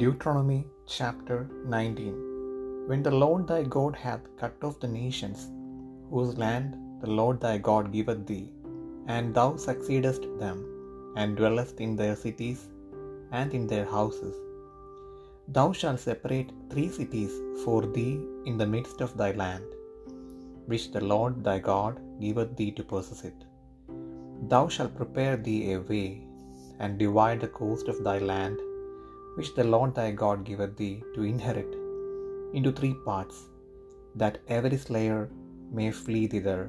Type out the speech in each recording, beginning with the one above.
Deuteronomy chapter 19 When the Lord thy God hath cut off the nations, whose land the Lord thy God giveth thee, and thou succeedest them, and dwellest in their cities and in their houses, thou shalt separate three cities for thee in the midst of thy land, which the Lord thy God giveth thee to possess it. Thou shalt prepare thee a way, and divide the coast of thy land which the Lord thy God giveth thee to inherit, into three parts, that every slayer may flee thither.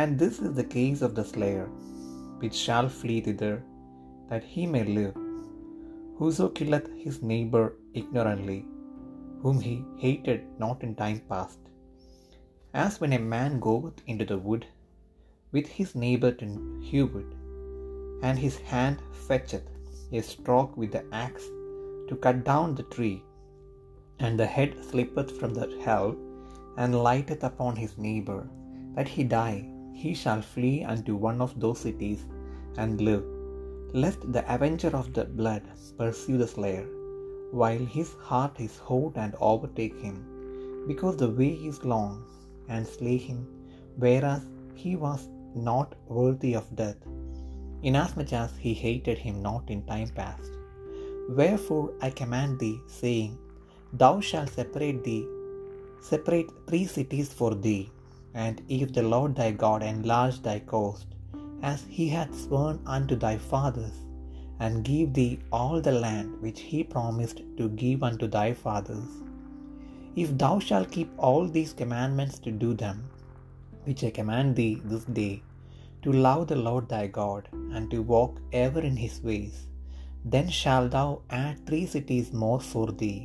And this is the case of the slayer, which shall flee thither, that he may live. Whoso killeth his neighbour ignorantly, whom he hated not in time past. As when a man goeth into the wood with his neighbour to hew wood, and his hand fetcheth a stroke with the axe to cut down the tree, and the head slippeth from the helve, and lighteth upon his neighbour, that he die, he shall flee unto one of those cities, and live, lest the avenger of the blood pursue the slayer, while his heart is hot and overtake him, because the way is long, and slay him, whereas he was not worthy of death inasmuch as he hated him not in time past. Wherefore I command thee, saying, Thou shalt separate thee, separate three cities for thee, and if the Lord thy God enlarge thy coast, as he hath sworn unto thy fathers, and give thee all the land which he promised to give unto thy fathers, if thou shalt keep all these commandments to do them, which I command thee this day, to love the Lord thy God, and to walk ever in his ways, then shalt thou add three cities more for thee,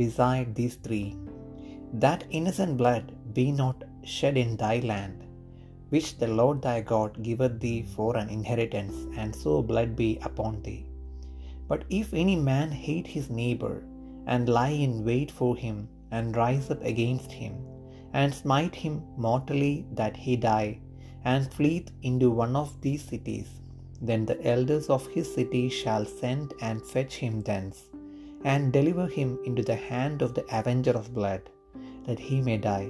beside these three, that innocent blood be not shed in thy land, which the Lord thy God giveth thee for an inheritance, and so blood be upon thee. But if any man hate his neighbour, and lie in wait for him, and rise up against him, and smite him mortally that he die, and fleeth into one of these cities, then the elders of his city shall send and fetch him thence, and deliver him into the hand of the avenger of blood, that he may die.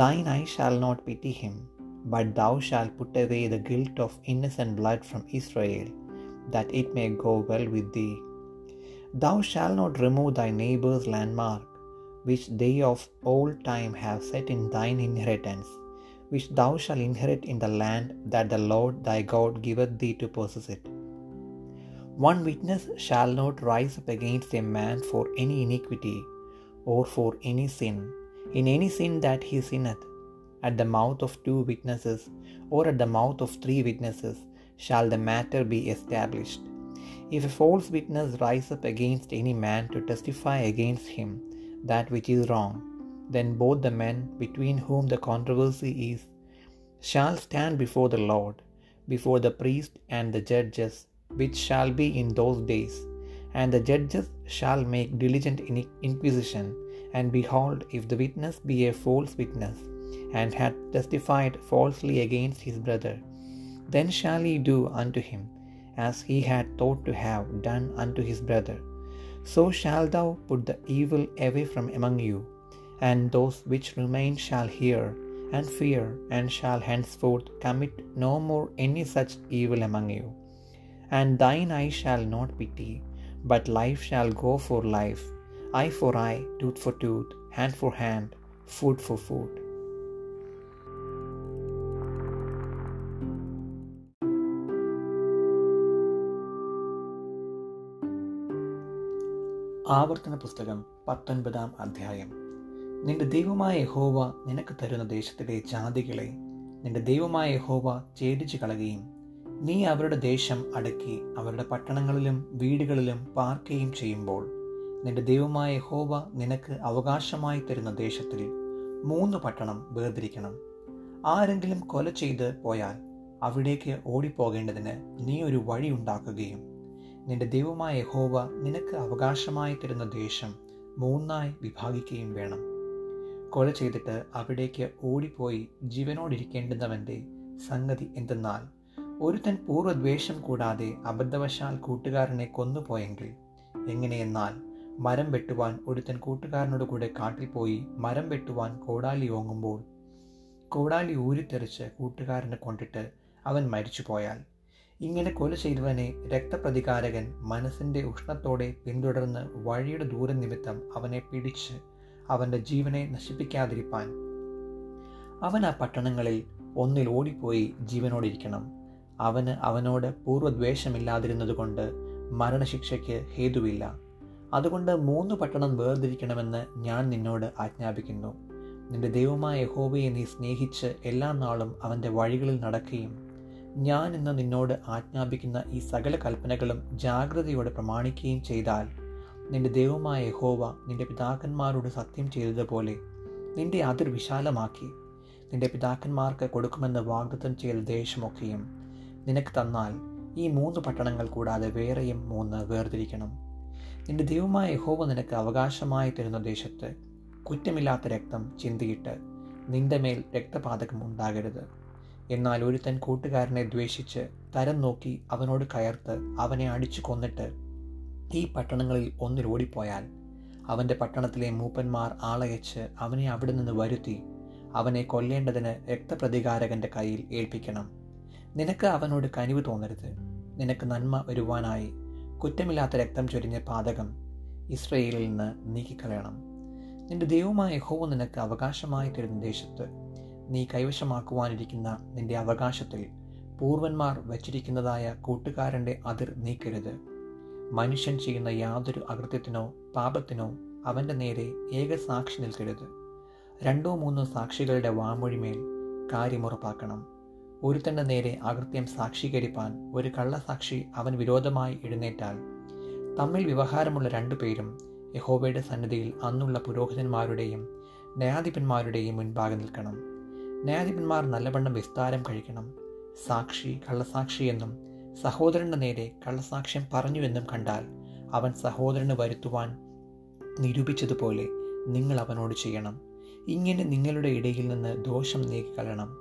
Thine eye shall not pity him, but thou shalt put away the guilt of innocent blood from Israel, that it may go well with thee. Thou shalt not remove thy neighbour's landmark, which they of old time have set in thine inheritance which thou shalt inherit in the land that the Lord thy God giveth thee to possess it. One witness shall not rise up against a man for any iniquity, or for any sin, in any sin that he sinneth. At the mouth of two witnesses, or at the mouth of three witnesses, shall the matter be established. If a false witness rise up against any man to testify against him that which is wrong, then both the men between whom the controversy is shall stand before the Lord, before the priest and the judges, which shall be in those days. And the judges shall make diligent inquisition, and behold, if the witness be a false witness, and hath testified falsely against his brother, then shall he do unto him as he had thought to have done unto his brother. So shalt thou put the evil away from among you and those which remain shall hear and fear, and shall henceforth commit no more any such evil among you. And thine eye shall not pity, but life shall go for life, eye for eye, tooth for tooth, hand for hand, food for food. ആവർത്തന പുസ്തകം പത്തൊൻപതാം അധ്യായം നിന്റെ ദൈവമായ ഹോവ നിനക്ക് തരുന്ന ദേശത്തിലെ ജാതികളെ നിന്റെ ദൈവമായ ഹോവ ഛേദിച്ചു കളയുകയും നീ അവരുടെ ദേശം അടക്കി അവരുടെ പട്ടണങ്ങളിലും വീടുകളിലും പാർക്കുകയും ചെയ്യുമ്പോൾ നിന്റെ ദൈവമായ ഹോവ നിനക്ക് അവകാശമായി തരുന്ന ദേശത്തിൽ മൂന്ന് പട്ടണം വേർതിരിക്കണം. ആരെങ്കിലും കൊല ചെയ്ത് പോയാൽ അവിടേക്ക് ഓടിപ്പോകേണ്ടതിന് നീ ഒരു വഴി ഉണ്ടാക്കുകയും നിന്റെ ദൈവമായ ഹോവ നിനക്ക് അവകാശമായി തരുന്ന ദേശം മൂന്നായി വിഭാഗിക്കുകയും വേണം. കൊല ചെയ്തിട്ട് അവിടേക്ക് ഓടിപ്പോയി ജീവനോടിരിക്കേണ്ടുന്നവന്റെ സംഗതി എന്തെന്നാൽ ഒരുത്തൻ പൂർവദ്വേഷം കൂടാതെ അബദ്ധവശാൽ കൂട്ടുകാരനെ കൊന്നുപോയെങ്കിൽ എങ്ങനെയെന്നാൽ മരം വെട്ടുവാൻ ഒരുത്തൻ കൂട്ടുകാരനോട് കൂടെ കാട്ടിൽ പോയി മരം വെട്ടുവാൻ കോടാലി ഓങ്ങുമ്പോൾ കോടാലി ഊരിത്തെറിച്ച് കൂട്ടുകാരനെ കൊണ്ടിട്ട് അവൻ മരിച്ചുപോയാൽ ഇങ്ങനെ കൊല ചെയ്തവനെ രക്തപ്രതികാരകൻ മനസ്സിന്റെ ഉഷ്ണത്തോടെ പിന്തുടർന്ന് വഴിയുടെ ദൂരനിമിത്തം അവനെ പിടിച്ച് അവന്റെ ജീവനെ നശിപ്പിക്കാതിരിപ്പാൻ. അവൻ ആ പട്ടണങ്ങളിൽ ഒന്നിൽ ഓടിപ്പോയി ജീവനോടിരിക്കണം. അവന് അവനോട് പൂർവദ്വേഷമില്ലാതിരുന്നതുകൊണ്ട് മരണശിക്ഷയ്ക്ക് ഹേതുവില്ല. അതുകൊണ്ട് മൂന്ന് പട്ടണം വേർതിരിക്കണമെന്ന് ഞാൻ നിന്നോട് ആജ്ഞാപിക്കുന്നു. നിന്റെ ദൈവമായ യഹോബയെ നീ സ്നേഹിച്ച് എല്ലാ നാളും അവന്റെ വഴികളിൽ നടക്കുകയും ഞാൻ ഇന്ന് നിന്നോട് ആജ്ഞാപിക്കുന്ന ഈ സകല കൽപ്പനകളും ജാഗ്രതയോടെ പ്രമാണിക്കുകയും ചെയ്താൽ നിന്റെ ദൈവമായ യഹോവ നിന്റെ പിതാക്കന്മാരോട് സത്യം ചെയ്തതുപോലെ നിന്റെ അതിർ വിശാലമാക്കി. നിന്റെ പിതാക്കന്മാർക്ക് കൊടുക്കുമെന്ന് വാഗ്ദത്തം ചെയ്ത ദേശമൊക്കെയും നിനക്ക് തന്നാൽ ഈ മൂന്ന് പട്ടണങ്ങൾ കൂടാതെ വേറെയും മൂന്ന് വേർതിരിക്കണം. നിന്റെ ദൈവമായ യഹോവ നിനക്ക് അവകാശമായി തരുന്ന ദേശത്ത് കുറ്റമില്ലാത്ത രക്തം ചിന്തിയിട്ട് നിന്റെ മേൽ രക്തപാതകം ഉണ്ടാകരുത്. എന്നാൽ ഒരുത്തൻ കൂട്ടുകാരനെ ദ്വേഷിച്ച് തരം നോക്കി അവനോട് കയർത്ത് അവനെ അടിച്ചു കൊന്നിട്ട് ഈ പട്ടണങ്ങളിൽ ഒന്നിലോടിപ്പോയാൽ അവന്റെ പട്ടണത്തിലെ മൂപ്പന്മാർ ആളയച്ച് അവനെ അവിടെ നിന്ന് വരുത്തി അവനെ കൊല്ലേണ്ടതിന് രക്തപ്രതികാരകന്റെ കയ്യിൽ ഏൽപ്പിക്കണം. നിനക്ക് അവനോട് കനിവ് തോന്നരുത്. നിനക്ക് നന്മ വരുവാനായി കുറ്റമില്ലാത്ത രക്തം ചൊരിഞ്ഞ പാതകം ഇസ്രയേലിൽ നിന്ന് നീക്കിക്കളയണം. നിന്റെ ദൈവമായ യഹോവ നിനക്ക് അവകാശമായി തരുന്ന ദേശത്ത് നീ കൈവശമാക്കുവാനിരിക്കുന്ന നിന്റെ അവകാശത്തിൽ പൂർവന്മാർ വച്ചിരിക്കുന്നതായ കൂട്ടുകാരന്റെ അതിർ നീക്കരുത്. മനുഷ്യൻ ചെയ്യുന്ന യാതൊരു അകൃത്യത്തിനോ പാപത്തിനോ അവന്റെ നേരെ ഏക സാക്ഷി നിൽക്കരുത്. രണ്ടോ മൂന്നോ സാക്ഷികളുടെ വാമൊഴിമേൽ കാര്യമുറപ്പാക്കണം ഒരുത്തന്റെ നേരെ അകൃത്യം സാക്ഷീകരിപ്പാൻ ഒരു കള്ളസാക്ഷി അവൻ വിരോധമായി എഴുന്നേറ്റാൽ തമ്മിൽ വ്യവഹാരമുള്ള രണ്ടു പേരും യഹോബയുടെ സന്നിധിയിൽ അന്നുള്ള പുരോഹിതന്മാരുടെയും ന്യായാധിപന്മാരുടെയും മുൻപാകെ നിൽക്കണം. ന്യായാധിപന്മാർ നല്ലവണ്ണം വിസ്താരം കഴിക്കണം. സാക്ഷി കള്ളസാക്ഷി എന്നും സഹോദരന്റെ നേരെ കള്ളസാക്ഷ്യം പറഞ്ഞുവെന്നും കണ്ടാൽ അവൻ സഹോദരന് വരുത്തുവാൻ നിരൂപിച്ചതുപോലെ നിങ്ങൾ അവനോട് ചെയ്യണം. ഇങ്ങനെ നിങ്ങളുടെ ഇടയിൽ നിന്ന് ദോഷം നീക്കിക്കളയണം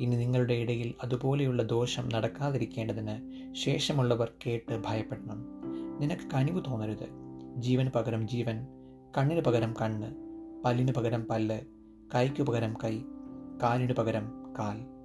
ഇനി നിങ്ങളുടെ ഇടയിൽ അതുപോലെയുള്ള ദോഷം നടക്കാതിരിക്കേണ്ടതിന് ശേഷമുള്ളവർ കേട്ട് ഭയപ്പെടണം. നിനക്ക് കനിവ് തോന്നരുത്. ജീവന് പകരം ജീവൻ കണ്ണിന് പകരം കണ്ണ് പല്ലിന് പകരം പല്ല് കൈക്ക് പകരം കൈ കാലിന് പകരം കാൽ.